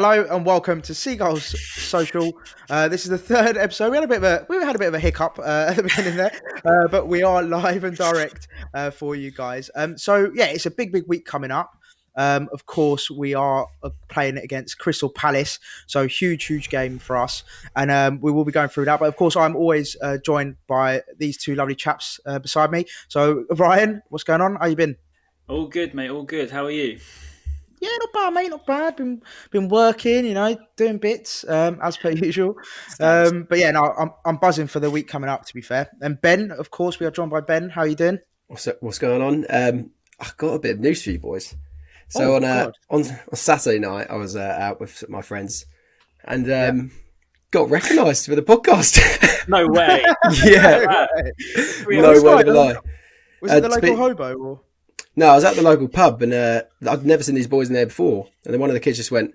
Hello and welcome to Seagulls Social. Uh, this is the third episode. We had a bit of a we had a bit of a hiccup uh, at the beginning there, uh, but we are live and direct uh, for you guys. Um, so yeah, it's a big big week coming up. Um, of course, we are uh, playing against Crystal Palace, so huge, huge game for us, and um, we will be going through that. But of course, I'm always uh, joined by these two lovely chaps beside me. So, Ryan, what's going on? How you been? All good, mate. All good. How are you? Yeah, not bad, mate. Not bad. Been been working, you know, doing bits um, as per usual. Um, but yeah, no, I'm I'm buzzing for the week coming up. To be fair, and Ben, of course, we are joined by Ben. How are you doing? What's up, what's going on? Um, I've got a bit of news for you boys. So Oh, on, uh, on on Saturday night, I was uh, out with my friends, and um, got recognised for the podcast. No way. yeah, no was word that? of a lie. Was Uh, it the local be- hobo or? No, I was at the local pub, and uh, I'd never seen these boys in there before. And then one of the kids just went,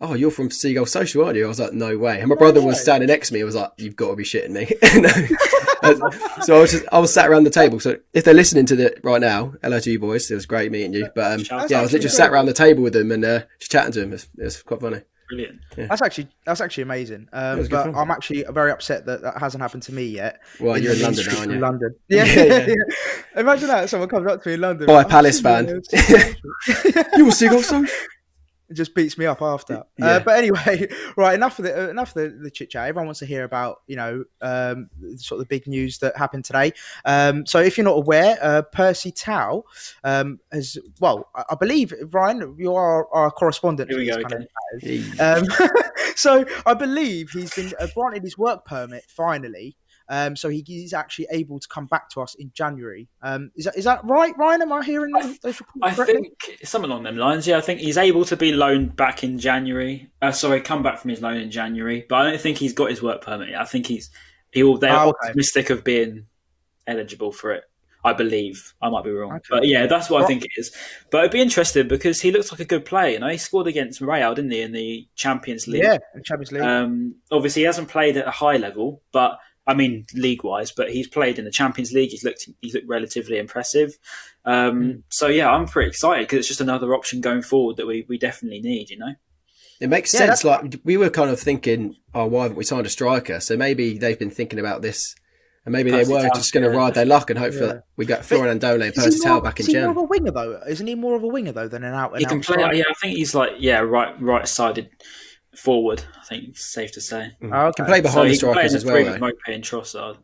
"Oh, you're from Seagull Social, aren't you?" I was like, "No way." And my brother was standing next to me. I was like, "You've got to be shitting me." So I was just, I was sat around the table. So if they're listening to the right now, hello to you boys. It was great meeting you. But um, yeah, I was to literally sat around the table with them and uh, just chatting to them. It was, it was quite funny. Brilliant. That's actually that's actually amazing. Um, but. I'm actually very upset that that hasn't happened to me yet. Well, you're in London now, aren't you? London. Yeah, Yeah, yeah, yeah. yeah. Imagine that someone comes up to me in London. By a "Oh, Palace fan." it's- You were Seagull Social. It just beats me up after. Yeah. Uh, but anyway, right, enough of the enough of the, the chit chat. Everyone wants to hear about you know um, sort of the big news that happened today. Um, so if you're not aware, uh, Percy Tau um, has well, I, I believe Ryan, you are our correspondent. Here we go kind of Um, so I believe he's been uh, granted his work permit finally. Um, so he, he's actually able to come back to us in January. Um, is that is that right, Ryan? Am I hearing I- those reports I correctly? think something along them lines. Yeah, I think he's able to be loaned back in January. Uh, sorry, come back from his loan in January. But I don't think he's got his work permit yet. I think he's he will. They're Oh, okay. optimistic of being eligible for it. I believe. I might be wrong, Okay. but yeah, that's what I think it is. But it'd be interesting because he looks like a good player. You know, he scored against Real, didn't he, in the Champions League? Yeah, Champions League. Um, obviously, he hasn't played at a high level, but I mean, league wise, but he's played in the Champions League. He's looked he's looked relatively impressive. Um, Mm. So yeah, I'm pretty excited because it's just another option going forward that we, we definitely need. You know, It makes Yeah, sense. Like we were kind of thinking, oh, why haven't we signed a striker? So maybe they've been thinking about this, and maybe they were Tau's just going to good. ride their luck and hope Yeah. for we got Florin Andone and Percy Tau back in is he more of a winger though? Isn't he more of a winger though than an out and he out can play. striker? Yeah, I think he's like yeah, right right sided forward. I think it's safe to say. Oh, Can okay. play So behind the he can play in strikers as well. three with Maupay and Trossard.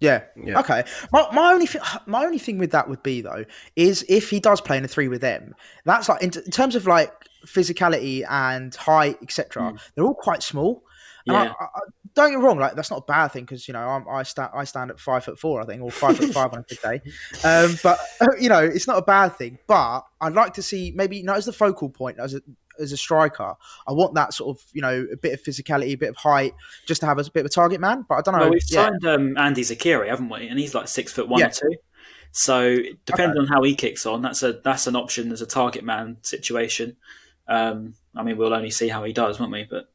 Yeah. Yeah. Okay. My, my only th- my only thing with that would be though is if he does play in a three with them, that's like in, t- in terms of like physicality and height, etc. They're all quite small. And Yeah. I, I- don't get me wrong, like that's not a bad thing because you know I'm, I stand I stand at five foot four, I think, or five foot five on a good day. Um, but you know it's not a bad thing. But I'd like to see maybe you know as the focal point as a as a striker, I want that sort of you know a bit of physicality, a bit of height, just to have a bit of a target man. But I don't know. Well, we've yeah. signed um, Andi Zeqiri, haven't we? And he's like six foot one Yeah. or two. So depending on how he kicks on, that's a that's an option as a target man situation. Um, I mean, we'll only see how he does, won't we? But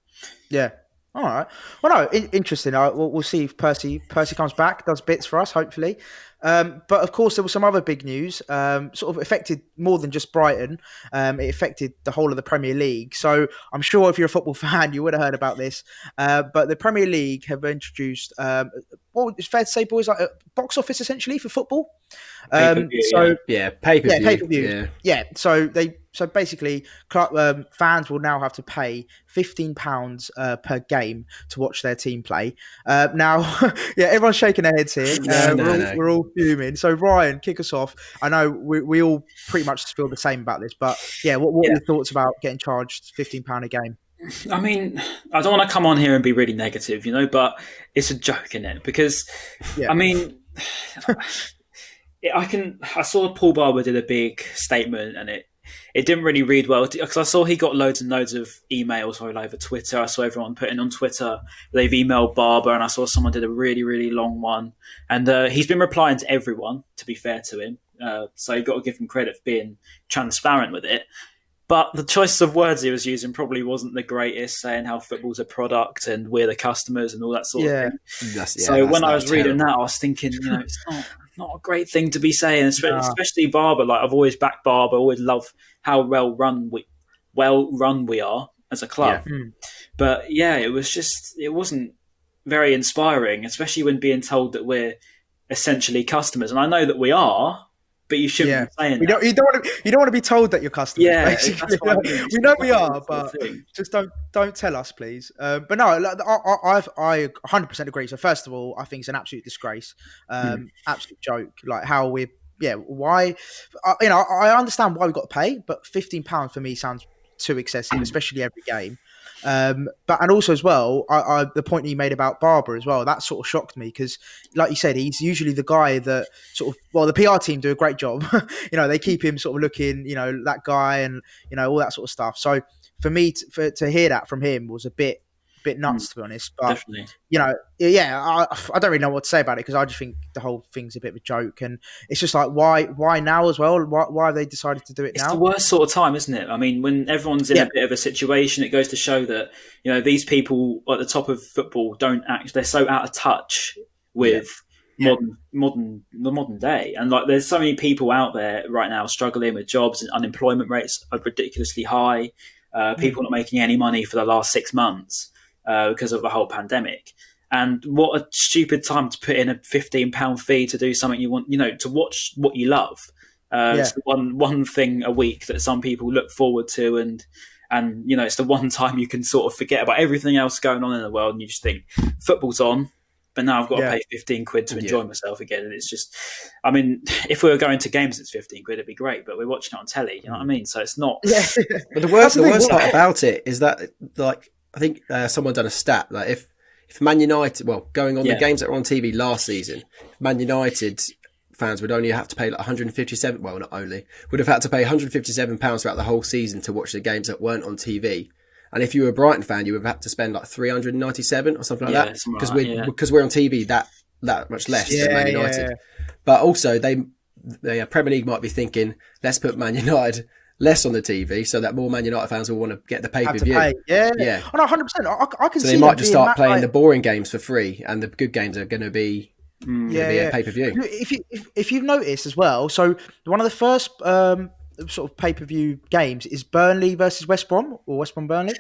Yeah. All right. Well, no, interesting. I, we'll, we'll see if Percy Percy comes back, does bits for us, hopefully. Um, but of course, there was some other big news. Um, sort of affected more than just Brighton. Um, it affected the whole of the Premier League. So I'm sure if you're a football fan, you would have heard about this. Uh, but the Premier League have introduced um, what it's fair to say, boys, like a box office essentially for football. Um, so yeah. Yeah, pay per yeah, view. Yeah. yeah, so they so basically, um, fans will now have to pay fifteen pounds uh, per game to watch their team play. Uh, now, yeah, everyone's shaking their heads here. Uh, no, we're, all, no. we're all fuming. So, Ryan, kick us off. I know we, we all pretty much feel the same about this, but yeah, what, what are your thoughts about getting charged fifteen pound a game? I mean, I don't want to come on here and be really negative, you know, but it's a joke in it because, Yeah. I mean, I can. I saw Paul Barber did a big statement and it it didn't really read well because I saw he got loads and loads of emails all over Twitter. I saw everyone putting on Twitter they've emailed Barber, and I saw someone did a really really long one, and uh, he's been replying to everyone. To be fair to him, uh, so you've got to give him credit for being transparent with it. But the choice of words he was using probably wasn't the greatest, saying how football's a product and we're the customers and all that sort Yeah. of thing. That's, yeah, so that's- when I that was reading that, I was thinking, you know, it's not not a great thing to be saying, espe- Nah. especially Barber. Like I've always backed Barber, always love how well run we well run we are. as a club. Yeah. Mm. But yeah, it was just it wasn't very inspiring, especially when being told that we're essentially customers. And I know that we are, but you shouldn't Yeah. be saying that. don't, you don't want to. You don't want to be told that you're customers. yeah, basically. I mean. we know we are, but just don't don't tell us, please. Um, but no, like, I, I, I've- 100% agree. So first of all, I think it's an absolute disgrace, um, absolute joke. Like how we, yeah, why? I, you know, I I understand why we got to pay, but 15 pounds for me sounds too excessive, especially every game. Um, but and also as well, I, I, the point you made about Barber as well that sort of shocked me because, like you said, he's usually the guy that sort of well, the PR team do a great job. you know, they keep him sort of looking, you know, that guy and you know all that sort of stuff. So for me to, for, to hear that from him was a bit bit nuts to be honest. But Definitely. you know, yeah, I, I don't really know what to say about it because I just think the whole thing's a bit of a joke, and it's just like why why now as well? Why, why have they decided to do it It's now? the worst sort of time, isn't it? I mean, when everyone's in Yeah. a bit of a situation, it goes to show that you know these people at the top of football don't act. They're so out of touch with Yeah. modern, modern, the modern day, and like there's so many people out there right now struggling with jobs and unemployment rates are ridiculously high. Uh, people not making any money for the last six months uh, because of the whole pandemic. And what a stupid time to put in a fifteen pound fee to do something you want, you know, to watch what you love. Uh, It's the one one thing a week that some people look forward to, and and you know, it's the one time you can sort of forget about everything else going on in the world, and you just think football's on. But now I've got Yeah. to pay fifteen quid to Yeah. enjoy myself again, and it's just, I mean, if we were going to games, it's fifteen quid, it'd be great. But we're watching it on telly, you know what I mean? So it's not. yeah, But the worst, the the worst part about it is that, like, I think uh, someone done a stat. Like, if if Man United, well, going on Yeah. the games that were on TV last season, Man United fans would only have to pay like 157. Well, not only would have had to pay 157 pounds throughout the whole season to watch the games that weren't on TV. And if you were a Brighton fan, you would have had to spend like 397 or something like Yeah, that because we're yeah. because we're on TV that that much less than Man yeah, United. yeah. But also, they the Premier League might be thinking, let's put Man United less on the TV so that more Man United fans will want to get the pay per view. pay. Yeah, Yeah. Oh, no, hundred percent. I, I can So see they might just start that, playing like- the boring games for free, and the good games are going to be Mm. Yeah, yeah. pay per view. If you if, if you've noticed as well, so one of the first um, sort of pay per view games is Burnley versus West Brom or West Brom Burnley,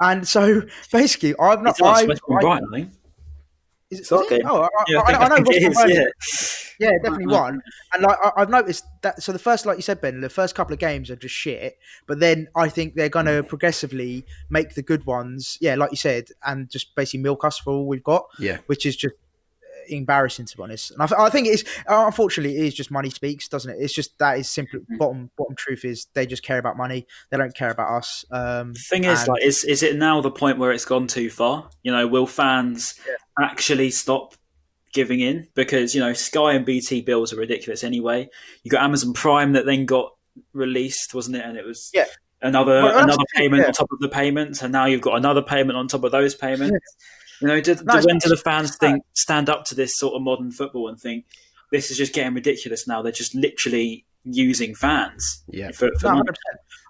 and so basically I've not. It's not I, West Brom I- Brighton, I think. Is it- It's not is it? Oh, I, Yeah, I, I, I know think West it Brom is, yeah. Yeah, definitely one. And like I, I've noticed that. So the first, like you said, Ben, the first couple of games are just shit. But then I think they're going to progressively make the good ones. Yeah, like you said, and just basically milk us for all we've got. Yeah. which is just embarrassing to be honest. And I, I think it's unfortunately it is just money speaks, doesn't it? It's just that is simply Mm. bottom bottom truth is they just care about money. They don't care about us. Um, The thing is, like, is is it now the point where it's gone too far? You know, will fans actually stop giving in? Because you know, Sky and BT bills are ridiculous anyway. You got Amazon Prime that then got released, wasn't it? And it was Yeah. another Well, another payment yeah. on top of the payments, and now you've got another payment on top of those payments. You know, do, do, No, when do the fans think stand up to this sort of modern football and think this is just getting ridiculous now? They're just literally using fans. Yeah. For, for No,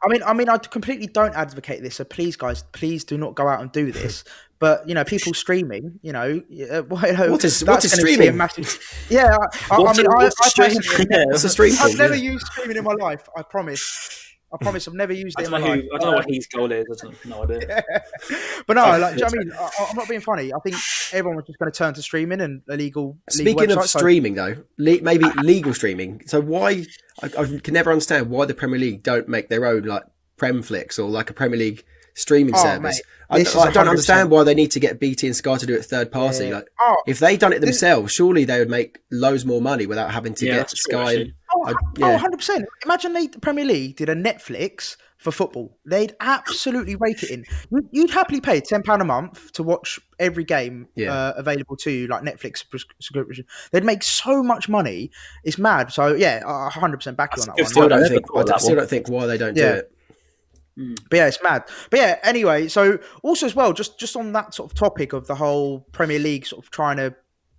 I mean, I mean, I completely don't advocate this. So please, guys, please do not go out and do this. But you know, people streaming, you know, uh, well, What is- that's what is gonna see a streaming? massive- yeah, I, I, I mean, a- I, what's stream? Yeah. Stream I've never Yeah. used streaming in my life. I promise. I promise, I've never used it in don't, my know life. who, I don't know what his goal is. I don't no idea. but no, like, do you know what I mean? I, I'm not being funny. I think everyone was just going to turn to streaming and illegal. Speaking legal of websites, so- streaming, though, le- maybe legal streaming. So why I, I can never understand why the Premier League don't make their own like Premflix or like a Premier League streaming Oh, service. mate, I, I don't understand why they need to get BT and Sky to do it third party. Yeah. Like Oh, if they done it themselves, surely they would make loads more money without having to Yeah, get that's true, Sky. actually. And, Oh, I- oh, yeah. 100%. Imagine they, the Premier League did a Netflix for football. They'd absolutely rake it in. You'd- You'd happily pay £10 a month to watch every game Yeah. uh, available to you, like Netflix subscription. They'd make so much money. It's mad. So, yeah, I 100% back you on that a one. still I don't think. I of that still one. don't think why they don't Yeah. do it. But yeah, it's mad. But yeah, anyway, so also as well, just just on that sort of topic of the whole Premier League sort of trying to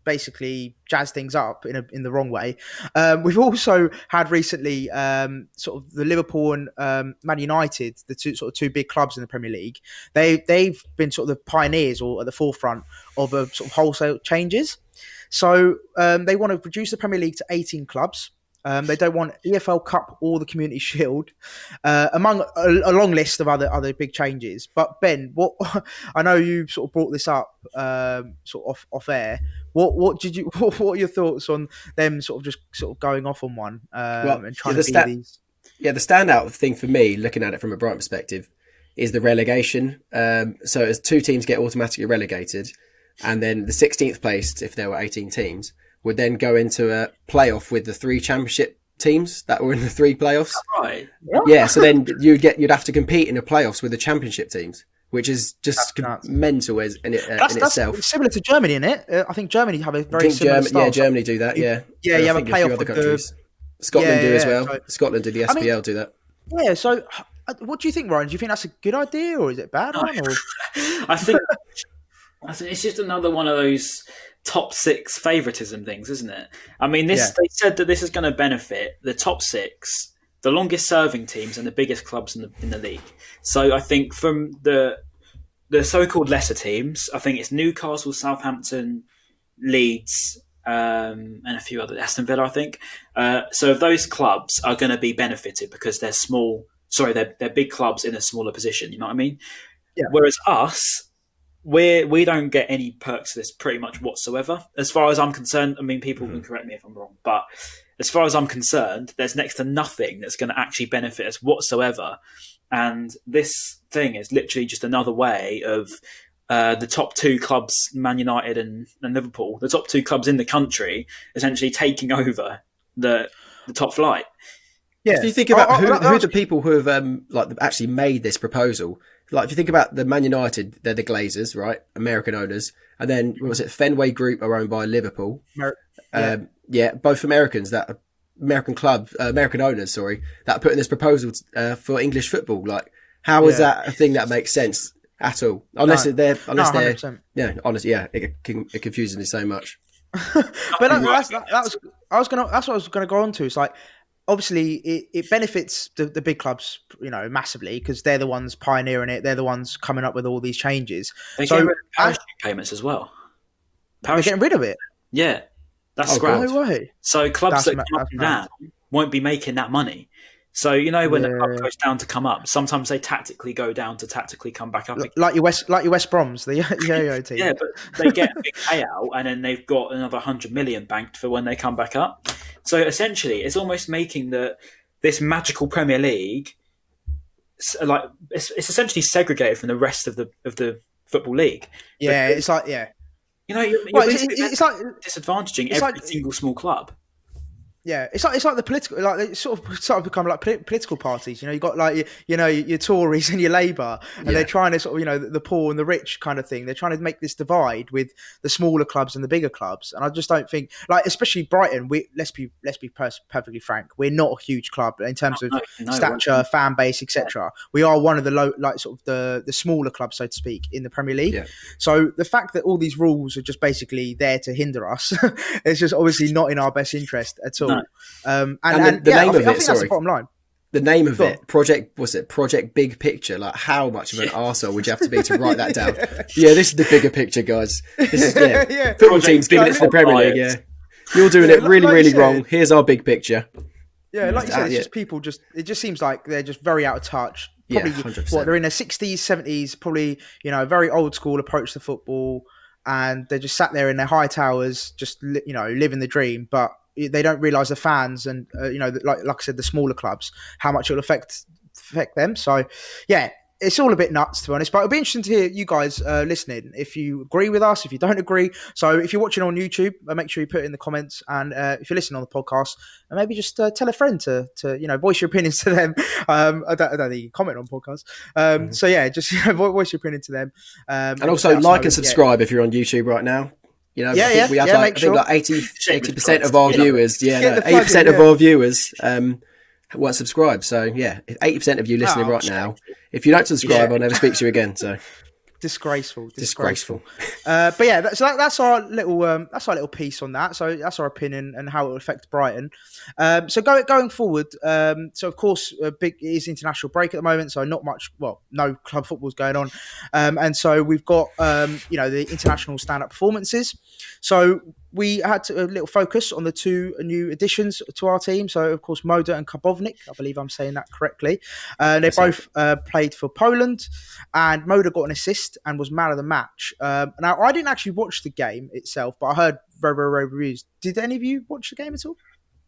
basically jazz things up in a, in the wrong way. Um, we've also had recently um, sort of the Liverpool and um, Man United, the two sort of two big clubs in the Premier League. They they've been sort of the pioneers or at the forefront of a sort of wholesale changes. So um, they want to reduce the Premier League to 18 clubs. Um, they don't want EFL Cup or the Community Shield, uh, among a, a, long list of other other big changes. But Ben, what I know you sort of brought this up um, sort of off, off air. What what did you what, what, are your thoughts on them sort of just sort of going off on one um, well, and trying yeah, to be sta- these? Yeah, the standout thing for me, looking at it from a Brighton perspective, is the relegation. Um, so as two teams get automatically relegated, and then the 16th placed, if there were 18 teams, would then go into a playoff with the three championship teams that were in the three playoffs. Right. Yeah. So then you'd get you'd have to compete in the playoffs with the championship teams, which is just mental as in, it, uh, that's, in that's itself. Similar to Germany, in it. Uh, I think Germany have a very similar Germ- Yeah, Germany do that. Yeah. Yeah, you have a playoff other countries. The... Scotland yeah, do yeah, as well. So, Scotland do the SPL I mean, do that. Yeah. So uh, what do you think, Ryan? Do you think that's a good idea or is it bad? One, I think it's just another one of those top six favoritism things, isn't it? I mean, this yeah. they said that this is going to benefit the top six, the longest serving teams, and the biggest clubs in the in the league. So I think from the the so-called lesser teams, I think it's Newcastle, Southampton, Leeds, um, and a few other Aston Villa, I think. Uh, so those clubs are going to be benefited because they're small. Sorry, they're they're big clubs in a smaller position. You know what I mean? Yeah. Whereas us, we we don't get any perks to this pretty much whatsoever. As far as I'm concerned, I mean, people mm-hmm. can correct me if I'm wrong, but as far as I'm concerned, there's next to nothing that's going to actually benefit us whatsoever. And this thing is literally just another way of uh, the top two clubs, Man United and, and, Liverpool, the top two clubs in the country, essentially taking over the the top flight. Yeah. If you think about oh, oh, who, who are the people who have um, like actually made this proposal, like if you think about the Man United, they're the Glazers, right? American owners, and then what was it? Fenway Group are owned by Liverpool. Amer- yeah. Um, yeah. both Americans that American club, uh, American owners, sorry, that put in this proposal uh, for English football. Like, how is yeah. that a thing that makes sense at all? Unless no. they're, unless no, they're, yeah, honestly, yeah, it, it confuses me so much. but that, that's, that, that was, I was gonna, that's what I was gonna go on to. It's like obviously it, it benefits the, the big clubs, you know, massively because they're the ones pioneering it. They're the ones coming up with all these changes. They so rid of parachute payments as well. Parachute. They're getting rid of it. Yeah, that's oh, scrapped. No way. So clubs that's that come up and down won't be making that money. So you know when yeah. the club goes down to come up, sometimes they tactically go down to tactically come back up. Like your West, like your West Broms, the yo-yo team. yeah, but they get a big payout, and then they've got another hundred million banked for when they come back up. So essentially, it's almost making the this magical Premier League like it's, it's essentially segregated from the rest of the of the football league. Yeah, but, it's like yeah, you know, you're, you're it's, it's, like disadvantaging every like, single small club. Yeah, it's like it's like the political, like sort of sort of become like political parties. You know, you got like you, you know your Tories and your Labour, and yeah. they're trying to sort of you know the, the, poor and the rich kind of thing. They're trying to make this divide with the smaller clubs and the bigger clubs. And I just don't think like especially Brighton. We let's be let's be perfectly frank. We're not a huge club in terms of no, no, stature, fan base, etc. Yeah. We are one of the low like sort of the the smaller clubs, so to speak, in the Premier League. Yeah. So the fact that all these rules are just basically there to hinder us, it's just obviously not in our best interest at all. Um, and, and, the, and the yeah, name I, of I it, sorry. that's the bottom line. The name of it, Project, was it Project Big Picture? Like, how much of an arsehole would you have to be to write that down? yeah. yeah. this is the bigger picture, guys. This is, yeah, yeah. football teams giving it to the Premier League. Yeah, you're doing it really, like really wrong. Here's our big picture. Yeah, like you said, it's just people just. It just seems like they're just very out of touch. Probably, yeah, 100%. what they're in their sixties, seventies, probably you know, very old school approach to football, and they're just sat there in their high towers, just you know, living the dream. But they don't realize the fans and uh, you know like like I said the smaller clubs how much it'll affect affect them. So yeah, it's all a bit nuts to be honest, but it'll be interesting to hear you guys uh, listening if you agree with us, if you don't agree. So if you're watching on YouTube, uh, make sure you put it in the comments, and uh, if you're listening on the podcast, uh, maybe just uh, tell a friend to to you know voice your opinions to them. Um, I, don't, I don't think you comment on podcasts. Um, mm-hmm. So yeah, just you know, voice your opinion to them, um, and also like and subscribe yeah. if you're on YouTube right now. You know, yeah, yeah, we have yeah, like, I think like 80 percent of our viewers, yeah, eighty percent of our viewers um, weren't subscribed. So yeah, eighty percent of you listening oh, right now, if you don't subscribe. I'll never speak to you again. So disgraceful, disgraceful. disgraceful. Uh, but yeah, that, so that, that's our little um, that's our little piece on that. So that's our opinion and how it will affect Brighton. Um, so go, going forward, um, so of course, a big is international break at the moment, so not much. Well, no club football's going on, um, and so we've got um, you know the international stand up performances. So we had to, a little focus on the two new additions to our team. So, of course, Moder and Karbownik. I believe I'm saying that correctly. Uh, they both uh, played for Poland, and Moder got an assist and was man of the match. Um, now, I didn't actually watch the game itself, but I heard very, very, very reviews. Did any of you watch the game at all?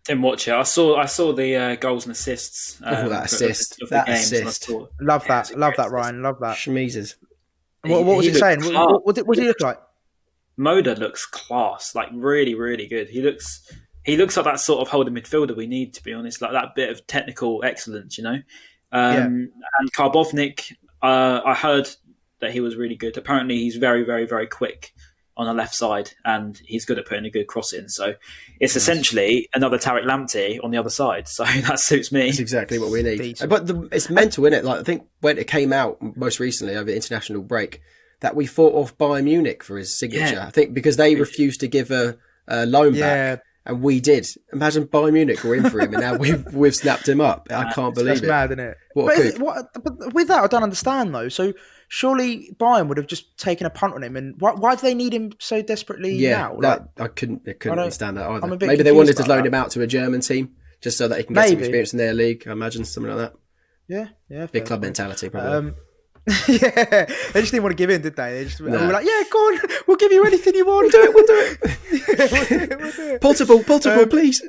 Didn't watch it. I saw I saw the uh, goals and assists. Oh, that of the- assist. of the That games, and I assist. Love that. Love that, Ryan. Love that. Schmeezes. What, what was he it saying? What, what, what did, what did he look like? Moder looks class, like really, really good. He looks he looks like that sort of holding midfielder we need, to be honest. Like that bit of technical excellence, you know. Um, And Karbownik, uh, I heard that he was really good. Apparently, he's very, very, very quick on the left side, and he's good at putting a good cross in. So it's essentially another Tariq Lamptey on the other side. So that suits me. That's exactly what we need. But the, it's mental, is it? Like I think when it came out most recently over the international break, that we fought off Bayern Munich for his signature. Yeah. I think because they refused to give a, a loan Yeah, back, and we did. Imagine Bayern Munich were in for him, and now we've we've snapped him up. I can't that's believe it. That's mad, isn't it? What But, what, but with that, I don't understand though. So surely Bayern would have just taken a punt on him, and why, why do they need him so desperately Yeah, now? Like, that I couldn't I couldn't don't- understand that either. I'm a bit Maybe they wanted to loan that. him out to a German team just so that he can get some experience in their league. I imagine something like that. yeah, yeah, Big club mentality, probably. Um, yeah, they just didn't want to give in, did they? They just No. they were like, "Yeah, go on, we'll give you anything you want. do it, we'll do it. We'll do it, we'll do it." Portable, portable, Um, please.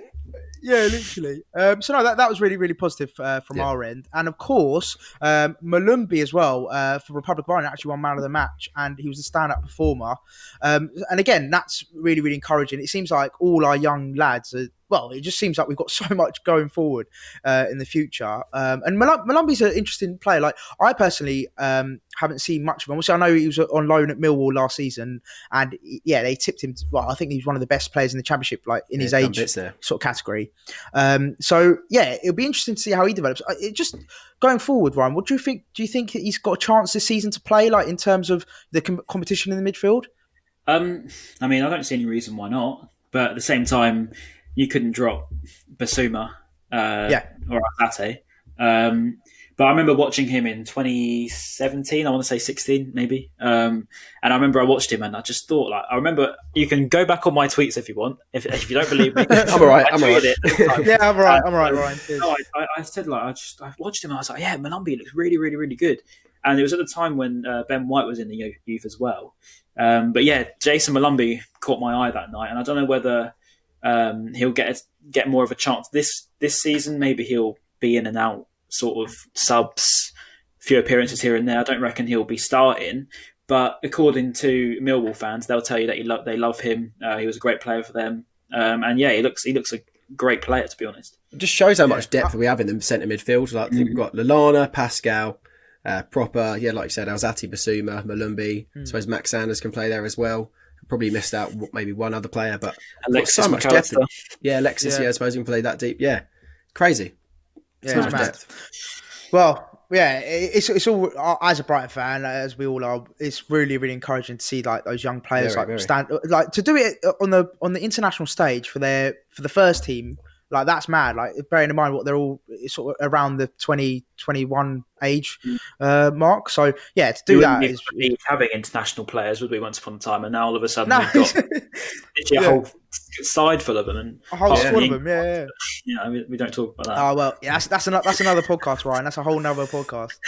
Yeah, literally. Um, so no, that, that was really really positive uh, from Yeah. our end, and of course, um, Molumby as well uh, for Republic of Ireland actually won man of the match, and he was a stand-up performer. Um, and again, that's really really encouraging. It seems like all our young lads are. Well, it just seems like we've got so much going forward uh, in the future. Um, and Malum- Molumby's an interesting player. Like I personally um, haven't seen much of him. Also, I know he was on loan at Millwall last season, and yeah, they tipped him. To, well, I think he was one of the best players in the championship, like in his Yeah, done age sort of category. Um, so yeah, it'll be interesting to see how he develops. Uh, It just going forward, Ryan. What do you think? Do you think he's got a chance this season to play, like in terms of the com- competition in the midfield? Um, I mean, I don't see any reason why not. But at the same time, you couldn't drop Bissouma uh, Yeah. or Alzate. Um, but I remember watching him in 2017. I want to say 16, maybe. Um, and I remember I watched him, and I just thought, like, I remember you can go back on my tweets if you want. If, if you don't believe me, I'm all right, I'm all right. it at the time. Yeah, I'm all right. I'm all right, Ryan. No, I, I, said like I just I watched him. and I was like, yeah, Molumby looks really, really, really good. And it was at the time when uh, Ben White was in the youth- youth as well. Um, but yeah, Jayson Molumby caught my eye that night, and I don't know whether um, he'll get a, get more of a chance this this season. Maybe he'll be in and out, sort of subs, few appearances here and there. I don't reckon he'll be starting. But according to Millwall fans, they'll tell you that he lo- they love him. Uh, he was a great player for them, um, and yeah, he looks he looks a great player to be honest. It just shows how much depth we have in the centre midfield. Like we've got Lallana, Pascal, uh, proper. Yeah, like you said, Alzate, Bissouma, Molumby. I suppose Max Sanders can play there as well. Probably missed out maybe one other player, but Alexis so much depth. Yeah, Alexis. Yeah. Yeah. I suppose he can play that deep. Yeah, crazy. Yeah, So much depth. Well, yeah, it's it's all uh, as a Brighton fan, as we all are. It's really really encouraging to see like those young players Very, like very. stand like to do it on the on the international stage for their for the first team. Like that's mad. Like bearing in mind what they're all it's sort of around the 20, 21 age uh, mark. So yeah, to do we that is be having international players, would we? Once upon a time, and now all of a sudden no, we've got literally a Yeah. whole side full of them, and a whole Yeah. squad of them. Yeah, yeah. know, we, we don't talk about that. Oh well, yeah, that's that's, another that's another podcast, Ryan. That's a whole nother podcast.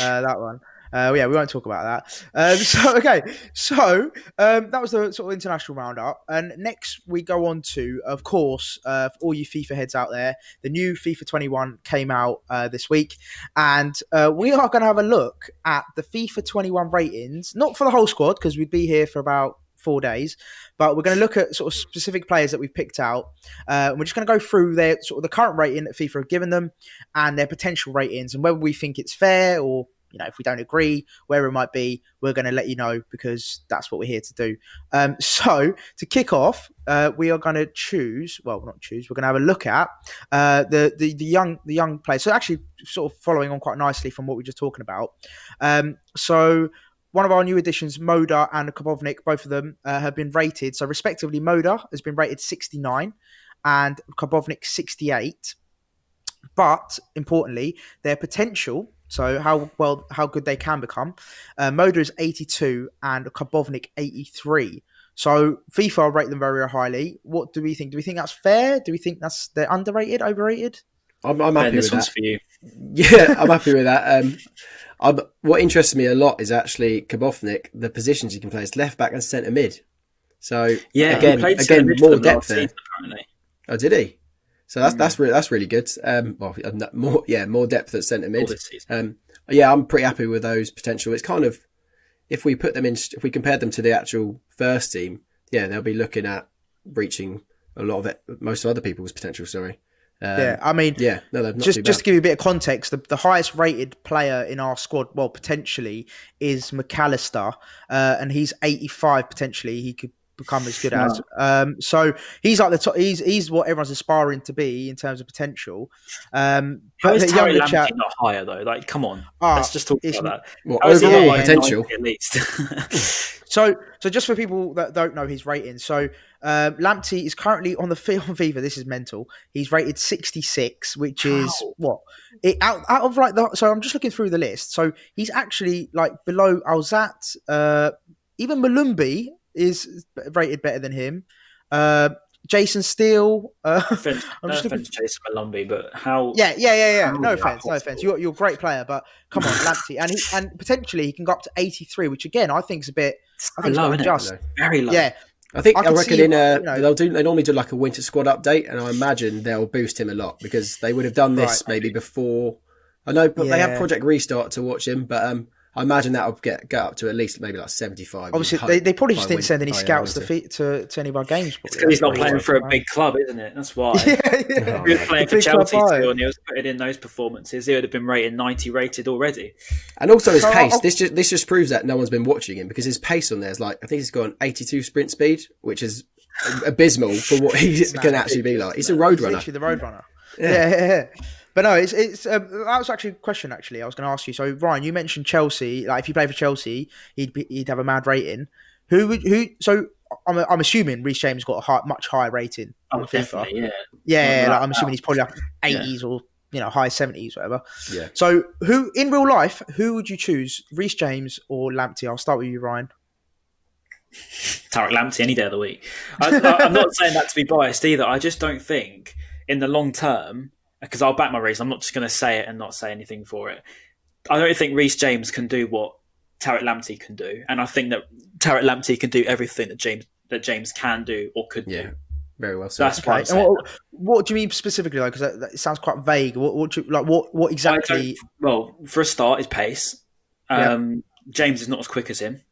Uh, that one. Uh, yeah, we won't talk about that. Um, so okay, so um, that was the sort of international roundup, and next we go on to, of course, uh, for all you FIFA heads out there, the new FIFA 21 came out uh, this week, and uh, we are going to have a look at the FIFA 21 ratings, not for the whole squad because we'd be here for about four days, but we're going to look at sort of specific players that we've picked out. Uh, and we're just going to go through their sort of the current rating that FIFA have given them and their potential ratings and whether we think it's fair or you know if we don't agree where it might be we're going to let you know because that's what we're here to do um, so to kick off uh, we are going to choose well not choose we're going to have a look at uh, the, the the young the young players so actually sort of following on quite nicely from what we were just talking about um, so one of our new additions, Moder and Karbownik, both of them uh, have been rated. So, respectively, Moder has been rated 69 and Karbownik 68. But importantly, their potential So how well how good they can become. Uh, Moder is 82 and Karbownik 83. So FIFA rate them very highly. What do we think? Do we think that's fair? Do we think that's they're underrated, overrated? I'm, I'm happy this with one's that. for you. Yeah, I'm happy with that. Um, I'm, what interests me a lot is actually Karbownik, the positions he can play as left back and centre mid. So Yeah, again, he again, centre mid for more depth there. season, apparently. Oh, did he? So that's Mm. that's really that's really good. Um, well, uh, more yeah, more depth at centre mid. Um, yeah, I'm pretty happy with those potential. It's kind of if we put them in, if we compare them to the actual first team, yeah, they'll be looking at reaching a lot of it, most of other people's potential. Sorry. Um, yeah, I mean, yeah, no, they're not just just to give you a bit of context, the, the highest rated player in our squad, well, potentially, is McAllister, uh, and he's 85 potentially. He could become as good as. Um, so he's like the top. He's he's what everyone's aspiring to be in terms of potential. Um, How but is the Tariq younger Lamptey chap, not higher though? Like, come on, ah, let's just talk about that. Well, How is overall potential. at least. So, so just for people that don't know his rating, so um, Lamptey is currently on the field on FIFA. This is mental. He's rated 66, which is How? what it, out out of like the. So I'm just looking through the list. So he's actually like below Alzat. Uh, even Molumby is rated better than him. Uh, Jason Steele. Uh, offense, I'm no just looking- offense, Jayson Molumby, but how? yeah, yeah, yeah, yeah. No offense, no offense. You're you're a great player, but come on, Lamptey, and he, and potentially he can go up to 83, which again I think is a bit. I think low, isn't it? just. Very low. Yeah, I think I I, reckon in uh, you know- they'll do they normally do like a winter squad update, and I imagine they'll boost him a lot because they would have done this Right. maybe before. I know, but they have Project Restart to watch him, but um, I imagine that'll get get up to at least maybe like seventy five. obviously they, they probably just didn't send any scouts to, to feet, to to any of our games. It's because he's not playing for a big club, isn't it? That's why. yeah, yeah. Oh, he was playing The for big Chelsea too, and he was putting in those performances, he would have been rated 90 rated already. And also his So pace. I'll- This just this just proves that no one's been watching him because his pace on there is like I think he's got an eighty two sprint speed, which is abysmal for what he can actually be like. He's a road He's runner. literally the road runner. Yeah, yeah, yeah. But no, it's it's um, that was actually a question. Actually, I was going to ask you. So Ryan, you mentioned Chelsea. Like, if you play for Chelsea, he'd be, he'd have a mad rating. Who would who? So I'm I'm assuming Reece James got a high, much higher rating. Oh, on FIFA. definitely, yeah. Yeah, like, I'm assuming he's probably like 80s or you know high 70s, whatever. Yeah. So who in real life, who would you choose, Reece James or Lamptey? I'll start with you, Ryan. Tariq Lamptey any day of the week. I, I, I'm not saying that to be biased either. I just don't think in the long term, because I'll back my reason. I'm not just going to say it and not say anything for it. I don't think Reece James can do what Tariq Lamptey can do, and I think that Tariq Lamptey can do everything that James that James can do or could Yeah, do. very well. So said. that's why I'm And saying. what, what do you mean specifically? Though, because that, that sounds quite vague. What, what do you, like? What what exactly? well, for a start, his pace. Um, James is not as quick as him.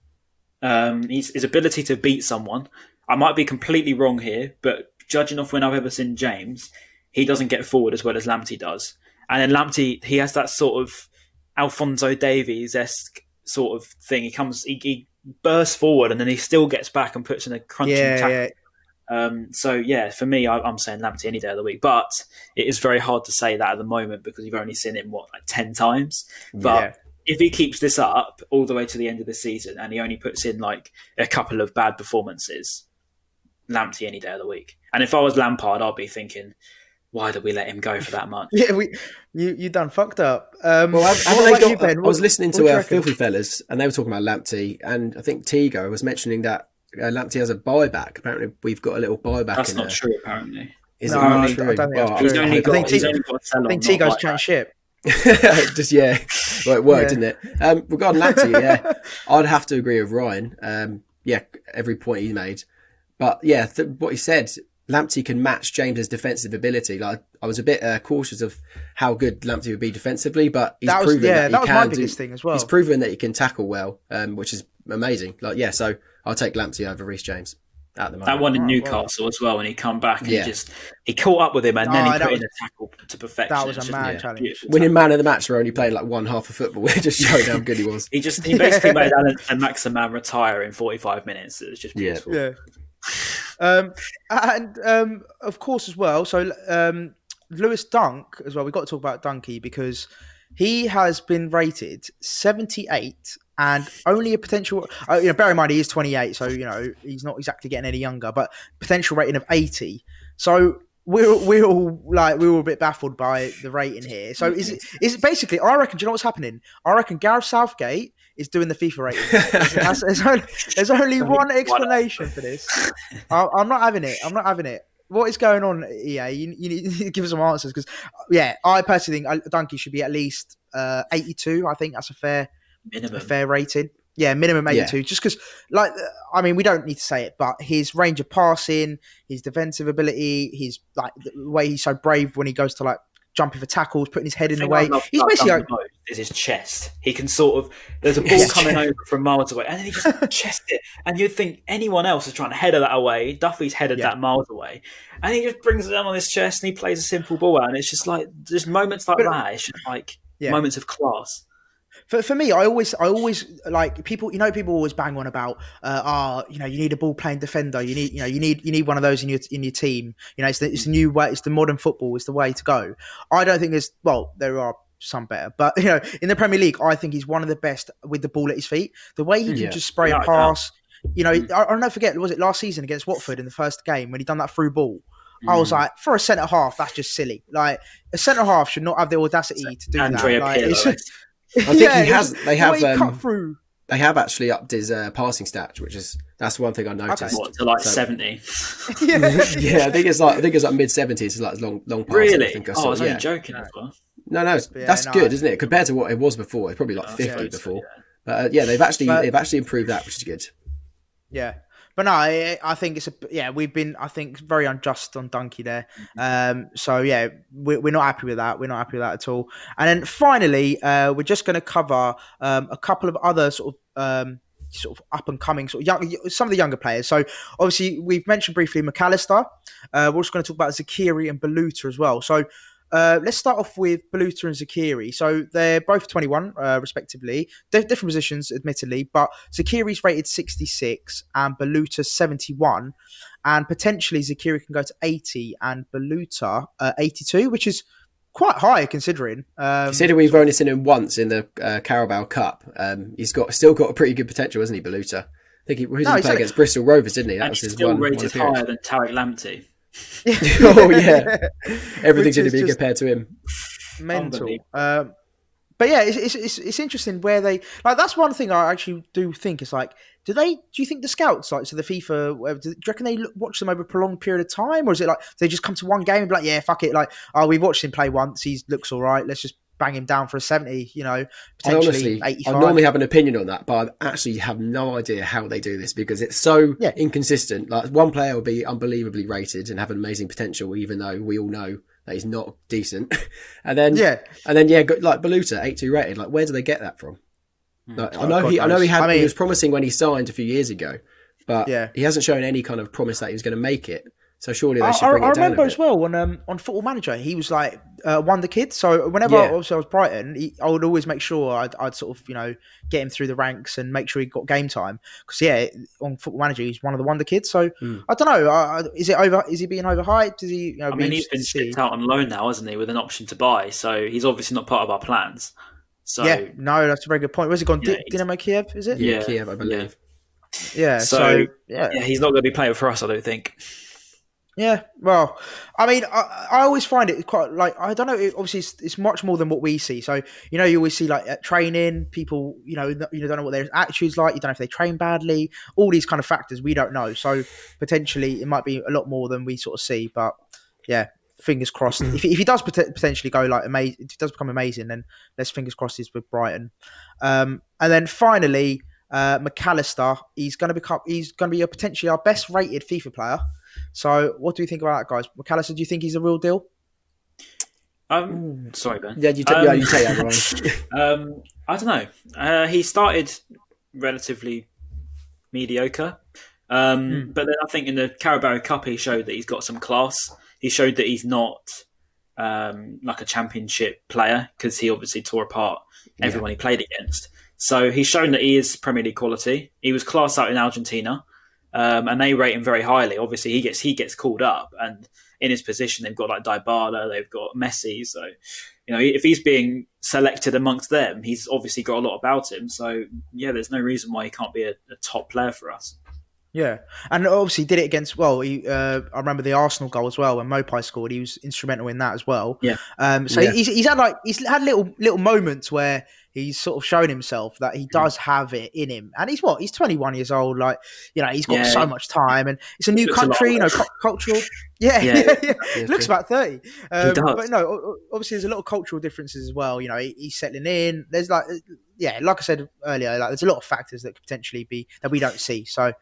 Um, his, his ability to beat someone. I might be completely wrong here, but judging off when I've ever seen James, he doesn't get forward as well as Lamptey does. And then Lamptey, he has that sort of Alphonso Davies esque sort of thing. He comes, he, he bursts forward, and then he still gets back and puts in a crunching Yeah, tackle. yeah. Um, so yeah, for me, I, I'm saying Lamptey any day of the week. But it is very hard to say that at the moment because you've only seen him what like ten times. But Yeah. if he keeps this up all the way to the end of the season and he only puts in like a couple of bad performances, Lamptey any day of the week. And if I was Lampard, I'd be thinking, why did we let him go for that much? Yeah, we you you done fucked up. Um, Well, what have, haven't about you, got, Ben? I was listening to do you uh. Filthy Fellas, and they were talking about Lamptey, and I think Tigo was mentioning that uh, Lamptey has a buyback. Apparently, we've got a little buyback. That's in not there. true, apparently. Is No, it not I true? don't think that's Well. He's I only hope I think not. he's T- only got I think Tigo's buyback. changed ship. just yeah, well, it worked, Yeah. didn't it? Um, regarding Lamptey, yeah, I'd have to agree with Ryan. Um, yeah, every point he made, but yeah, th- what he said, Lamptey can match James's defensive ability. Like I was a bit uh, cautious of how good Lamptey would be defensively, but he's That was proven yeah, that, that he was can my do. biggest thing as well. He's proven that he can tackle well, um, which is amazing. Like yeah, so I'll take Lamptey over Reece James at the moment. That one in Oh, Newcastle as well, when he come back and Yeah. he just he caught up with him and then Oh, he put was- in a tackle to perfection. that was a just mad yeah. challenge. Winning man of the match for only playing like one half of football. It just showed how good he was. He just he basically made Alan and Maximan retire in 45 minutes. It was just Yeah. beautiful. Yeah. Um, and um, of course, as well. So um, Lewis Dunk as well. We've got to talk about Dunky because he has been rated 78 and only a potential. Uh, you know, bear in mind he is 28, so you know he's not exactly getting any younger, but potential rating of 80. So we're we're all like we're all a bit baffled by the rating here. So is it is it basically? I reckon. Do you know what's happening? I reckon Gareth Southgate is doing the FIFA rating. That's- there's only, there's only one explanation for this. I, I'm not having it. I'm not having it. What is going on, EA? You, you need to give us some answers because, yeah, I personally think uh, Dunky should be at least uh, 82. I think that's a fair a minimum. fair rating. Yeah, minimum 82. Just because, like, uh, I mean, we don't need to say it, but his range of passing, his defensive ability, his like the way he's so brave when he goes to like jumping for tackles, putting his head in the way. love He's basically like, is his chest. He can sort of there's a ball coming over from miles away, and then he just chest it. And you'd think anyone else is trying to header that away. Duffy's headed Yeah. that miles away, and he just brings it down on his chest and he plays a simple ball out. And it's just like there's moments like But- that. It's just like Yeah. moments of class. For, for me, I always, I always like people. You know, people always bang on about, uh, ah, you know, you need a ball playing defender. You need, you know, you need, you need one of those in your in your team. You know, it's the, it's the new way. It's the modern football. It's the way to go. I don't think there's. Well, there are some better, but you know, in the Premier League, I think he's one of the best with the ball at his feet. The way he can Yeah. just spray a a pass. You know, I, I'll never forget. Was it last season against Watford in the first game when he done that through ball? I was Mm. like, for a centre half, that's just silly. Like a centre half should not have the audacity to do Andrea that. Like, Pirlo. It's- I think Yeah, he has. They have. way he cut Um, through. they have actually upped his uh, passing stats, which is that's one thing I noticed. what to like So- seventy? yeah, yeah, I think it's like I think it's like mid seventies, like long long passes. I Really? think I Oh, saw. I was yeah. only joking as well. No, no, it's- Yeah, that's no, good, isn't it? Compared to what it was before, it's probably like Oh, fifty yeah, before. yeah. But uh, yeah, they've actually But- they've actually improved that, which is good. Yeah. But no, I, I think it's a yeah. We've been I think very unjust on Dunky there. Um, so yeah, we're, we're not happy with that. We're not happy with that at all. And then finally, uh, we're just going to cover um, a couple of other sort of um, sort of up and coming sort of young some of the younger players. So obviously we've mentioned briefly McAllister. Uh, we're also going to talk about Zeqiri and Baluta as well. So uh, let's start off with Baluta and Zeqiri. So they're both 21, uh, respectively. Di- different positions, admittedly, but Zeqiri's rated 66 and Baluta 71. And potentially Zeqiri can go to 80 and Baluta uh, 82, which is quite high considering. Um, Consider we've only seen him once in the uh, Carabao Cup. Um, he's got still got a pretty good potential, hasn't he, Baluta? I think he, who did No, he he's play against Bristol Rovers, didn't he? That And was his still one, one rated appearance. higher than Tariq Lamptey. oh yeah, everything's Which going to be compared to him. mental. Unbelievable. Um, but yeah, it's, it's, it's, it's interesting where they like. That's one thing I actually do think is like, do they? Do you think the scouts like so the FIFA? whatever, Do, do you reckon they look, watch them over a prolonged period of time, or is it like they just come to one game and be like, yeah, fuck it, like oh, we watched him play once, he looks all right, let's just bang him down for a seventy, you know, I potentially honestly, I normally have an opinion on that, but I actually have no idea how they do this because it's so Yeah. inconsistent. Like one player will be unbelievably rated and have an amazing potential, even though we all know that he's not decent. and then, yeah, and then yeah, like Baluta, eight two rated. Like where do they get that from? Hmm. Like, I Oh, know God he, I know he had, I he was promising when he signed a few years ago, but Yeah. he hasn't shown any kind of promise that he was going to make it. So surely they I, should I, bring I it down remember a as well on um, on Football Manager, he was like uh, wonder kid. So whenever Yeah. I, obviously I was Brighton, he, I would always make sure I'd, I'd sort of you know get him through the ranks and make sure he got game time. Because yeah, on Football Manager, he's one of the wonder kids. So Hmm. I don't know. Uh, is it over? Is he being overhyped? Is he? You know, I mean, he's been shipped out on loan now, hasn't he, with an option to buy? So he's obviously not part of our plans. So yeah, no, that's a very good point. Where's he gone? Yeah, Di- Dynamo Kiev? Is it? Yeah, Yeah. Kiev, I believe. Yeah. So, So, yeah. yeah, he's not going to be playing for us, I don't think. Yeah, well, I mean, I, I always find it quite like I don't know. It, obviously, it's, it's much more than what we see. So you know, you always see like at training, people you know you know don't know what their attitudes like. You don't know if they train badly. All these kind of factors we don't know. So potentially, it might be a lot more than we sort of see. But yeah, fingers crossed. if, he- if he does pot- potentially go like amazing, if he does become amazing, then let's fingers crossed he's with Brighton. Um, and then finally, uh, McAllister, he's going to become he's going to be a potentially our best rated FIFA player. So, what do you think about that, guys? McAllister, do you think he's a real deal? Um, sorry, Ben. Yeah, you, t- Um, yeah, you take that, Um, I don't know. Uh, he started relatively mediocre, um, Hmm. but then I think in the Carabao Cup he showed that he's got some class. He showed that he's not um, like a championship player because he obviously tore apart everyone he played against. So he's shown that he is Premier League quality. He was class out in Argentina, um, and they rate him very highly. Obviously, he gets he gets called up, and in his position, they've got like Dybala, they've got Messi. So you know, if he's being selected amongst them, he's obviously got a lot about him. So yeah, there's no reason why he can't be a, a top player for us. Yeah, and obviously did it against. Well, he, uh, I remember the Arsenal goal as well when Maupay scored. He was instrumental in that as well. Yeah. Um. So Yeah. he's he's had like he's had little little moments where he's sort of shown himself that he does have it in him, and he's what he's twenty one years old. Like you know he's got Yeah. so much time, and it's a new looks a country. You know, cu- cultural. Yeah, Yeah. yeah, yeah. Looks about thirty. Um, does. But no, obviously there's a lot of cultural differences as well. You know, he, he's settling in. There's like, yeah, like I said earlier, like there's a lot of factors that could potentially be that we don't see. So.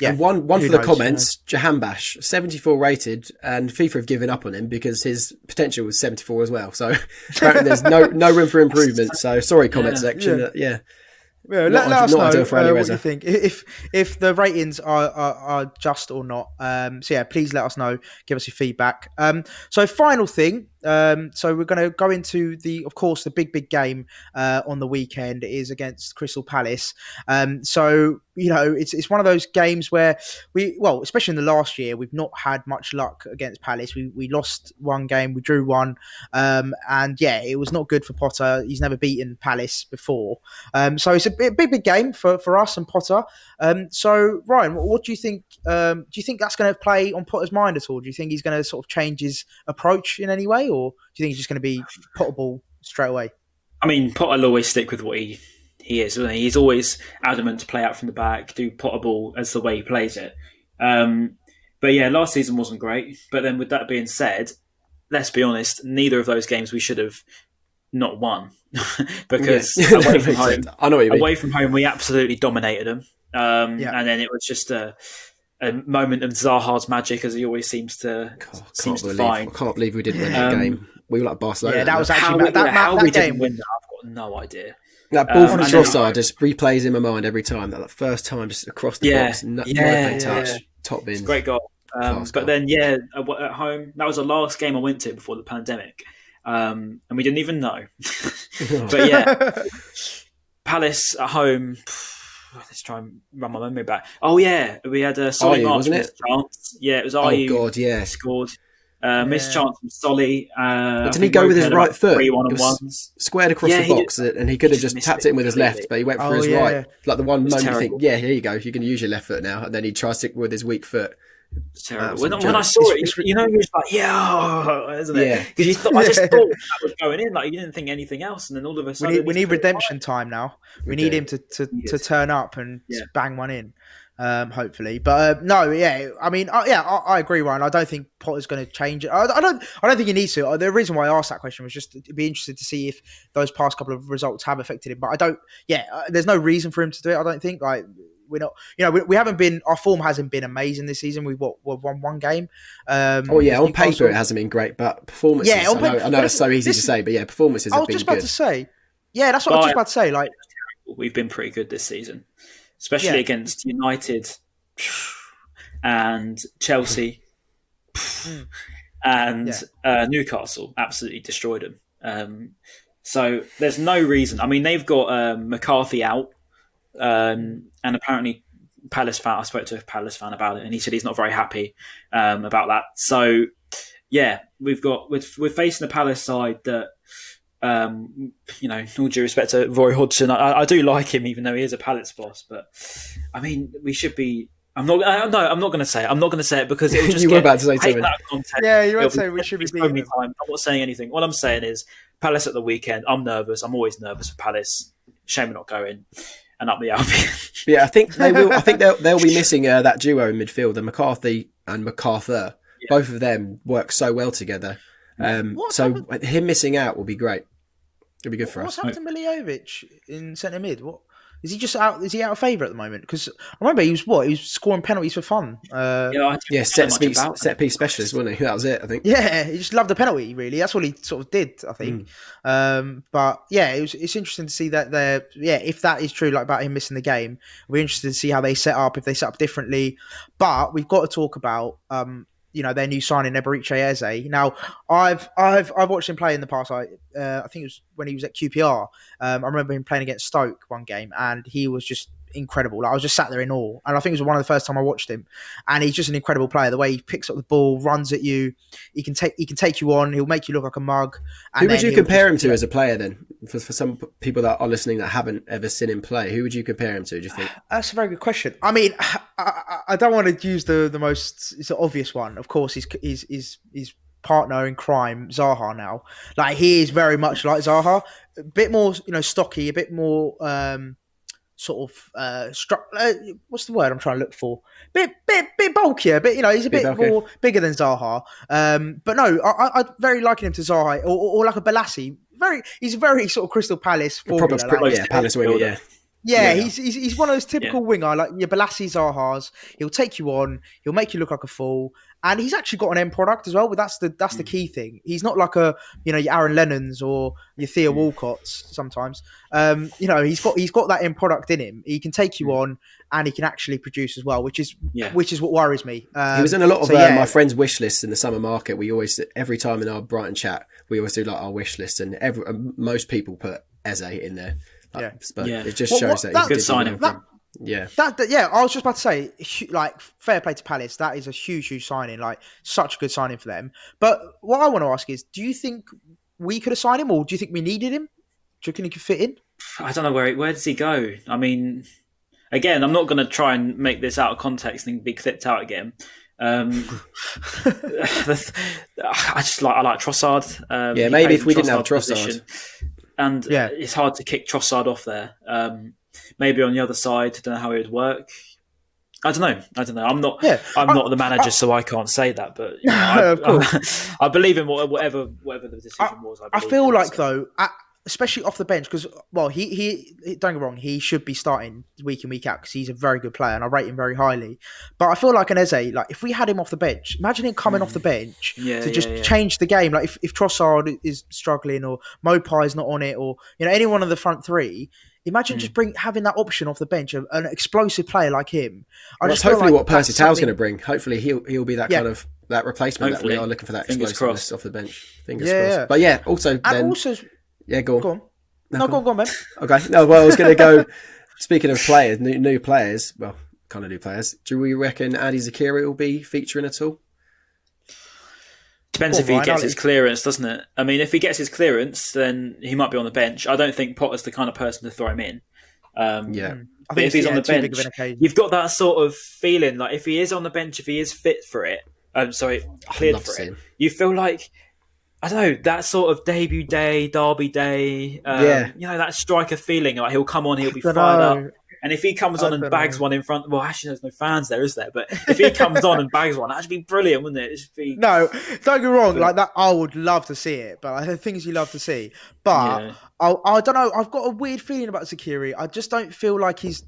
Yeah, And one one who for the knows, comments, Jahanbakhsh, 74 rated, and FIFA have given up on him because his potential was 74 as well. So there's no no room for improvement. So sorry, comment Yeah. section. Yeah. Yeah. Yeah, let, let us know uh, what you think. If if the ratings are, are, are just or not. Um, so yeah, please let us know. Give us your feedback. Um, so final thing. Um, so we're going to go into the, of course, the big big game uh, on the weekend is against Crystal Palace. Um, so you know, it's it's one of those games where we, well, especially in the last year, we've not had much luck against Palace. We we lost one game, we drew one, um, and yeah, it was not good for Potter. He's never beaten Palace before. Um, so it's a big, big, game for, for us and Potter. Um, so Ryan, what, what do you think? Um, do you think that's going to play on Potter's mind at all? Do you think he's going to sort of change his approach in any way, or do you think he's just going to be Potterball straight away? I mean, Potter will always stick with what he, he is. Isn't he? He's always adamant to play out from the back, do Potter ball as the way he plays it. Um, but yeah, last season wasn't great. But then, with that being said, let's be honest, neither of those games we should have not won because Yeah. away from home. I know what you mean. away from home, we absolutely dominated them. Um, Yeah. And then it was just a, a moment of Zaha's magic, as he always seems to God, seems to believe, I can't believe we didn't win that Um, game. We were like Barcelona. Yeah, that was How, actually we, that, that, how that we game. didn't win that, I've got no idea. That ball Um, from Trossard just replays in my mind every time. That, that first time, just across the Yeah, box, no, yeah, yeah, touch, yeah. top bin. Great goal. Um, but goal. then, yeah, at, at home, that was the last game I went to before the pandemic. Um, and we didn't even know. but yeah, Palace at home. Let's try and run my memory back. Oh, yeah, we had a Solly Ayew, March wasn't chance. Yeah, it was oh Ayew God, yeah. scored. Uh, Missed Yeah. chance from Solly. Uh, didn't he go with his right foot? Three one It on ones. Squared across Yeah, the he box, and he could have just just tapped it it in with his left, completely. but he went for Oh, his yeah, right. Like the one was moment you think, yeah, here you go, you can use your left foot now, and then he tries to with his weak foot. Terrible. When, when I saw it, you know, he was like, "Yeah," isn't it? Yeah. Because you thought, I just thought that was going in. Like you didn't think anything else, and then all of a we sudden, need we need it redemption time now. We We need do. him to to, to turn up and Yeah. bang one in. Um, hopefully, but uh, no, yeah. I mean, uh, yeah, I, I agree, Ryan. I don't think Potter's going to change it. I, I don't. I don't think he needs to. Uh, The reason why I asked that question was just to be interested to see if those past couple of results have affected him. But I don't. Yeah, uh, there's no reason for him to do it. I don't think. Like we're not. You know, we, we haven't been. Our form hasn't been amazing this season. We've what, we've won one game. Um, Oh yeah, on Newcastle. paper it hasn't been great, but performances. Yeah, on I know, paper- I know it's so easy this- to say, but yeah, performances I was been just about good. to say. Yeah, that's what I was just about to say. Like, We've been pretty good this season, especially Yeah. against United and Chelsea Mm. and Yeah. uh, Newcastle. Absolutely destroyed them. Um, so there's no reason. I mean, they've got um, McCarthy out, um, and apparently Palace fan. I spoke to a Palace fan about it, and he said he's not very happy um, about that. So yeah, we've got we're, we're facing a Palace side that. Um, you know, all due respect to Roy Hodgson, I, I do like him, even though he is a Palace boss. But I mean, we should be. I'm not. I, no, I'm not going to say it. I'm not going to say it because it will just You were about to say taken something. out of context. yeah, you It'll would say be- we should be so beating many them. times. I'm not saying anything. All I'm saying is Palace at the weekend. I'm nervous. I'm always nervous for Palace. Shame we're not going. And up the Albion. Yeah, I think they will. I think they'll they'll be missing uh, that duo in midfield, the McCarthy and McArthur. Yeah. Both of them work so well together. Um, so happened- him missing out will be great. It'll be good for What's us. happened to Milivojevic in centre mid? What is he just out? Is he out of favour at the moment? Because I remember he was what he was scoring penalties for fun. Uh, yeah, Yeah, set piece about set piece specialist, wasn't he? That was it. I think. Yeah, he just loved the penalty. Really, that's what he sort of did. I think. Um, but yeah, it was, it's interesting to see that they're yeah. If that is true, like about him missing the game, we're interested to see how they set up. If they set up differently, but we've got to talk about um, you know their new signing Eberechi Eze. Now, I've I've I've watched him play in the past. I uh, I think it was when he was at QPR. Um, I remember him playing against Stoke one game, and he was just incredible. Like I was just sat there in awe, and I think it was one of the first time I watched him. And he's just an incredible player. The way he picks up the ball, runs at you, he can take he can take you on. He'll make you look like a mug. who would you compare him to as a player then? For, for some people that are listening that haven't ever seen him play, who would you compare him to? Do you think? That's a very good question. I mean, I, I, I don't want to use the the most it's the obvious one. Of course, he's he's he's, he's partner in crime, Zaha. Now, like he is very much like Zaha, a bit more you know stocky, a bit more um, sort of uh, uh, what's the word I'm trying to look for? Bit bit bit bulkier, but you know he's a Bit bit, more bigger than Zaha. Um, but no, I, I, very liking him to Zaha or, or, or like a Bolasie. Very, he's very sort of Crystal Palace formula. like- yeah, Palace winger, yeah. Yeah, Yeah. he's, he's he's one of those typical winger like your Bolasie Zaha's. He'll take you on. He'll make you look like a fool, and he's actually got an end product as well. But that's the that's the Mm. key thing. He's not like a you know your Aaron Lennon's or your Theo Mm. Walcott's. Sometimes, um, you know, he's got he's got that end product in him. He can take you Mm. on, and he can actually produce as well, which is Yeah. which is what worries me. Um, He was in a lot of so, uh, my friends' wish lists in the summer market. We always, every time in our Brighton chat, we always do like our wish list, and every, uh, most people put Eze in there. Like, Yeah. but Yeah. it just Well, shows what- that, that- he Good signing well. from. Yeah, That, that- yeah, I was just about to say, like, fair play to Palace. That is a huge, huge signing. Like, such a good signing for them. But what I want to ask is, do you think we could have signed him, or do you think we needed him? Do you think he could fit in? I don't know where where does he go. I mean, again, I'm not going to try and make this out of context and be clipped out again. Um, I just like I like Trossard. Um, Yeah, maybe if we in didn't have Trossard. position, and Yeah. it's hard to kick Trossard off there. Um, maybe on the other side, don't know how it would work. I don't know. I don't know. I'm not. Yeah, I'm I- not the manager, so I can't say that. But you know, I, Of I, I believe in whatever whatever the decision was. I, I feel in, like so. though, at, especially off the bench, because well, he, he he don't get wrong, he should be starting week in week out because he's a very good player and I rate him very highly. But I feel like an Eze, like if we had him off the bench, imagine him coming off the bench Yeah, to yeah, just yeah. change the game. Like if if Trossard is struggling or Maupay is not on it, or you know any one of the front three. Imagine Mm. just bring having that option off the bench, an an explosive player like him. I Well, just that's hopefully like what Percy that's Tau's going to bring. Hopefully he'll he'll be that Yeah. kind of that replacement that we Hopefully. are looking for that Fingers explosiveness crossed. off the bench. Fingers Yeah, crossed. yeah. But yeah, also And then also, yeah, go on. go on. No, No, go go on, go on, man. Okay. No, well, I was going to go. speaking of players, new, new players. Well, kind of new players. Do we reckon Andi Zeqiri will be featuring at all? Depends Well, if he gets his clearance, doesn't it? I mean, if he gets his clearance, then he might be on the bench. I don't think Potter's the kind of person to throw him in. Um, Yeah. I think if it's, he's on the too big of bench. You've got that sort of feeling, like if he is on the bench, if he is fit for it, I'm sorry, cleared for it, him. you feel like I don't know that sort of debut day, derby day. Um, Yeah. you know that striker feeling. Like he'll come on, he'll be fired know. up. And if he comes I on and bags know. one in front, well, actually, there's no fans there, is there? But if he comes on and bags one, that'd be brilliant, wouldn't it? It'd be, No, don't get wrong. Like that, I would love to see it. But the things you love to see. But Yeah. I, I don't know. I've got a weird feeling about Zeqiri. I just don't feel like he's.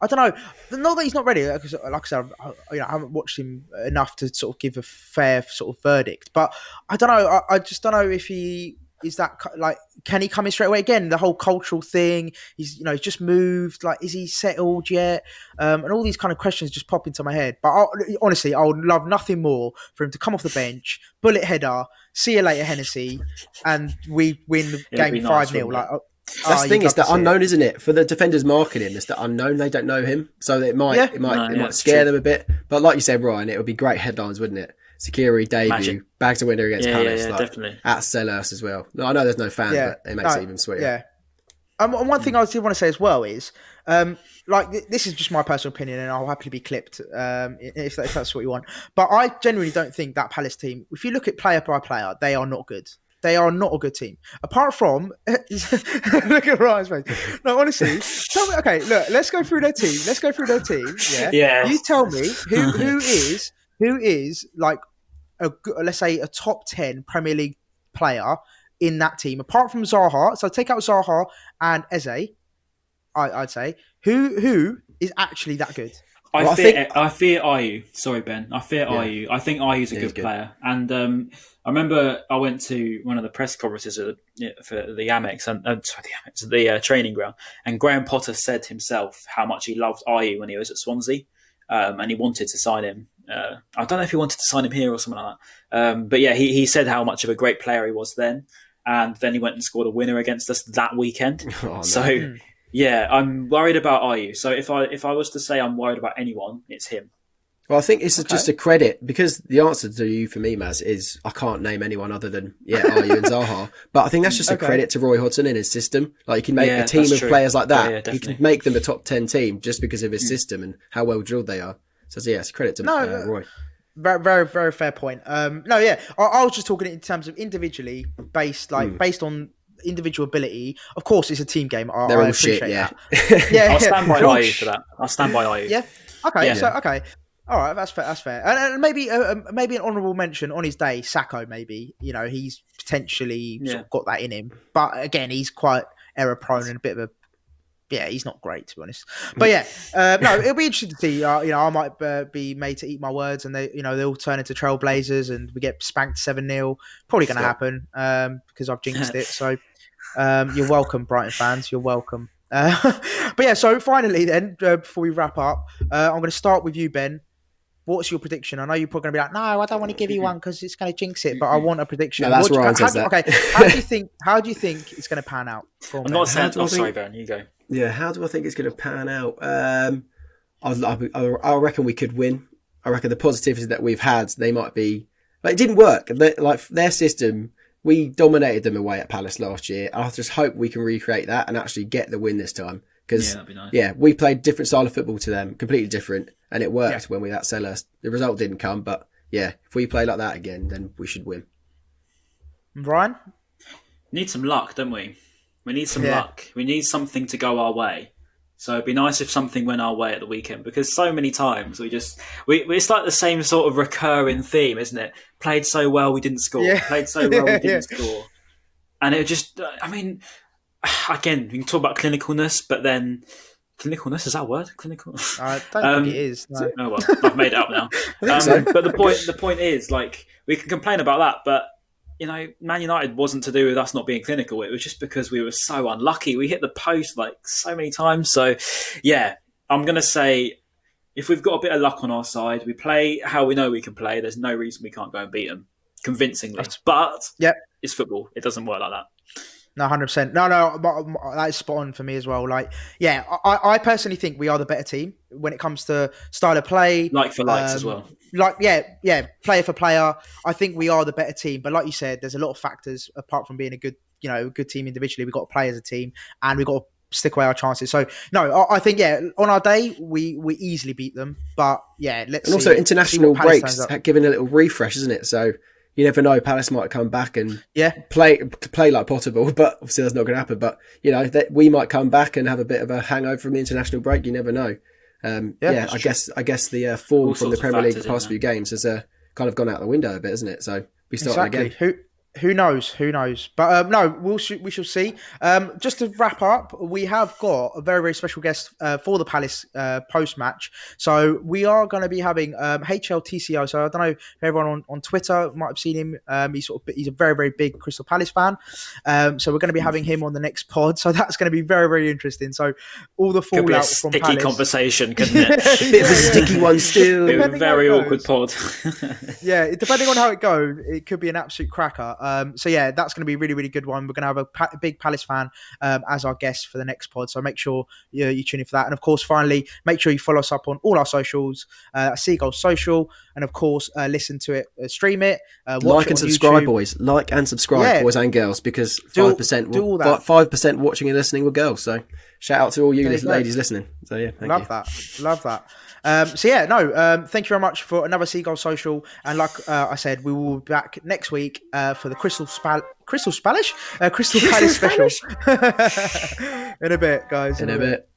I don't know. Not that he's not ready. Because, like I said, I, you know, I haven't watched him enough to sort of give a fair sort of verdict. But I don't know. I, I just don't know if he is that like. Can he come in straight away again? The whole cultural thing. He's you know he's just moved. Like, is he settled yet? Um, and all these kind of questions just pop into my head. But I, honestly, I would love nothing more for him to come off the bench, bullet header, see you later, Hennessey, and we win the It'd game five 0 wouldn't Like, That's oh, the thing you'd is the unknown, isn't it? For the defenders marketing, it's the unknown. They don't know him, so it might Yeah. it might No, it yeah, might scare true. them a bit. But like you said, Ryan, it would be great headlines, wouldn't it? Zeqiri debut, Imagine. bags a winner against yeah, yeah, Palace, yeah, like, definitely. at Selhurst as well. No, I know there's no fans, Yeah. but it makes No, it even sweeter. Yeah. Um, and one thing I did want to say as well is, um, like th- this is just my personal opinion, and I'll happily be clipped um, i- if, if that's what you want. But I genuinely don't think that Palace team, if you look at player by player, they are not good. They are not a good team. Apart from, look at Ryan's face. No, honestly, tell me. Okay, look, let's go through their team. Let's go through their team. Yeah. Yeah. You tell me who who is who is like a good, let's say a top ten Premier League player in that team, apart from Zaha. So take out Zaha and Eze. I, I'd say who who is actually that good. I Well, I fear, think- I fear Ayew. Sorry, Ben. I fear Yeah. Ayew. I think Ayew's a Yeah, good, good. player. And um, I remember I went to one of the press conferences at the, for the Amex and uh, sorry, the Amex, the uh, training ground, and Graham Potter said himself how much he loved Ayew when he was at Swansea, um, and he wanted to sign him. Uh, I don't know if he wanted to sign him here or something like that. Um, but yeah, he, he said how much of a great player he was then, and then he went and scored a winner against us that weekend. Oh, no. So Yeah, I'm worried about Ayew. So if I if I was to say I'm worried about anyone, it's him. Well, I think it's Okay. just a credit because the answer to you for me, Maz, is I can't name anyone other than yeah, Ayew and Zaha. But I think that's just Okay. a credit to Roy Hodgson and his system. Like you can make Yeah, a team of true. players like that. Yeah, yeah, you can make them a top ten team just because of his system and how well drilled they are. So yeah, it's a credit to No, uh, uh, Roy. Very, very, very fair point. Um, no, yeah, I, I was just talking in terms of individually based, like Hmm. based on individual ability. Of course, it's a team game. I, They're I all shit. appreciate Yeah. that. Yeah, I'll stand by They're Ayew for that. I'll stand by Ayew. Yeah. Okay. Yeah. So okay. All right. That's fair. That's fair. And, and maybe uh, um, maybe an honourable mention on his day, Sakho. Maybe you know he's potentially sort of got that in him, but again, he's quite error prone and a bit of a. Yeah, he's not great to be honest. But yeah, uh, no, it'll be interesting to see. Uh, you know, I might uh, be made to eat my words, and they, you know, they all turn into trailblazers, and we get spanked seven 0 Probably going to happen um, because I've jinxed it. So um, you're welcome, Brighton fans. You're welcome. Uh, but yeah, so finally, then uh, before we wrap up, uh, I'm going to start with you, Ben. What's your prediction? I know you're probably going to be like, "No, I don't want to give you one because it's going to jinx it." But I want a prediction. No, that's What do you- Ryan how do- that. Okay, how do you think? How do you think it's going to pan out? Go I'm Ben. not saying. do I Oh, sorry, think- Baron. You go. Yeah, how do I think it's going to pan out? Um, I, I, I reckon we could win. I reckon the positivity that we've had, they might be. Like, it didn't work. They, like their system, we dominated them away at Palace last year. I just hope we can recreate that and actually get the win this time. Because Yeah, be nice. yeah, we played different style of football to them, completely different, and it worked Yeah. when we at Selhurst. The result didn't come, but yeah, if we play like that again, then we should win. Ryan? need some luck, don't we? We need some Yeah. luck. We need something to go our way. So it'd be nice if something went our way at the weekend because so many times we just we we- it's like the same sort of recurring theme, isn't it? Played so well we didn't score. Yeah. Played so well we didn't score. And it just I mean again, we can talk about clinicalness, but then clinicalness is that word? Clinical I don't Um, think it is. No. Oh well, I've made it up now. Um, so. But the point, the point is, like, we can complain about that, but you know, Man United wasn't to do with us not being clinical. It was just because we were so unlucky. We hit the post like so many times. So, yeah, I'm gonna say if we've got a bit of luck on our side, we play how we know we can play. There's no reason we can't go and beat them convincingly. But Yep. it's football. It doesn't work like that. No, hundred percent. No, no, but- but that is spot on for me as well. Like, yeah, I, I personally think we are the better team when it comes to style of play. Like for likes as Um, well. Like, yeah, yeah, player for player. I think we are the better team. But like you said, there's a lot of factors apart from being a good, you know, a good team individually. We've got to play as a team, and we've got to stick away our chances. So, no, I, I think yeah, on our day we we easily beat them. But yeah, let's And also see- see international what breaks turns giving a little refresh, isn't it? So you never know. Palace might come back and Yeah, play play like Potterball, but obviously that's not going to happen. But you know that we might come back and have a bit of a hangover from the international break. You never know. Um, Yeah, yeah, I true. guess I guess the uh, form All from the Premier League the past few games has uh, kind of gone out the window a bit, isn't it? So we start exactly. again. Who who knows? Who knows? But um, no, we'll sh- we shall see. Um, just to wrap up, we have got a very very special guest uh, for the Palace uh, post match. So we are going to be having um, HLTCO. So I don't know if everyone on, on Twitter might have seen him. Um, he's sort of he's a very very big Crystal Palace fan. Um, so we're going to be having him on the next pod. So that's going to be very very interesting. So all the Could be a fallout from sticky Palace. conversation, couldn't it? Bit of a sticky one still. Be a Depending very awkward pod. yeah, depending on how it goes, it could be an absolute cracker. Um, so yeah, that's going to be a really, really good one. We're going to have a, pa- big Palace fan um, as our guest for the next pod. So make sure you, you tune in for that. And of course, finally, make sure you follow us up on all our socials, uh, Seagull Social, and of course, uh, listen to it, uh, stream it, uh, watch like it and subscribe, YouTube. boys. Like and subscribe, Yeah. boys and girls, because five percent, do all that. five percent watching and listening were girls. So shout out to all you, There you lis- go. ladies listening. So yeah, thank Love you. that. Love that. Um, so yeah, no. Um, thank you very much for another Seagull Social, and like uh, I said, we will be back next week uh, for the Crystal Spal- Crystal Spanish, uh, Crystal Palace special. In a bit, guys. In a bit.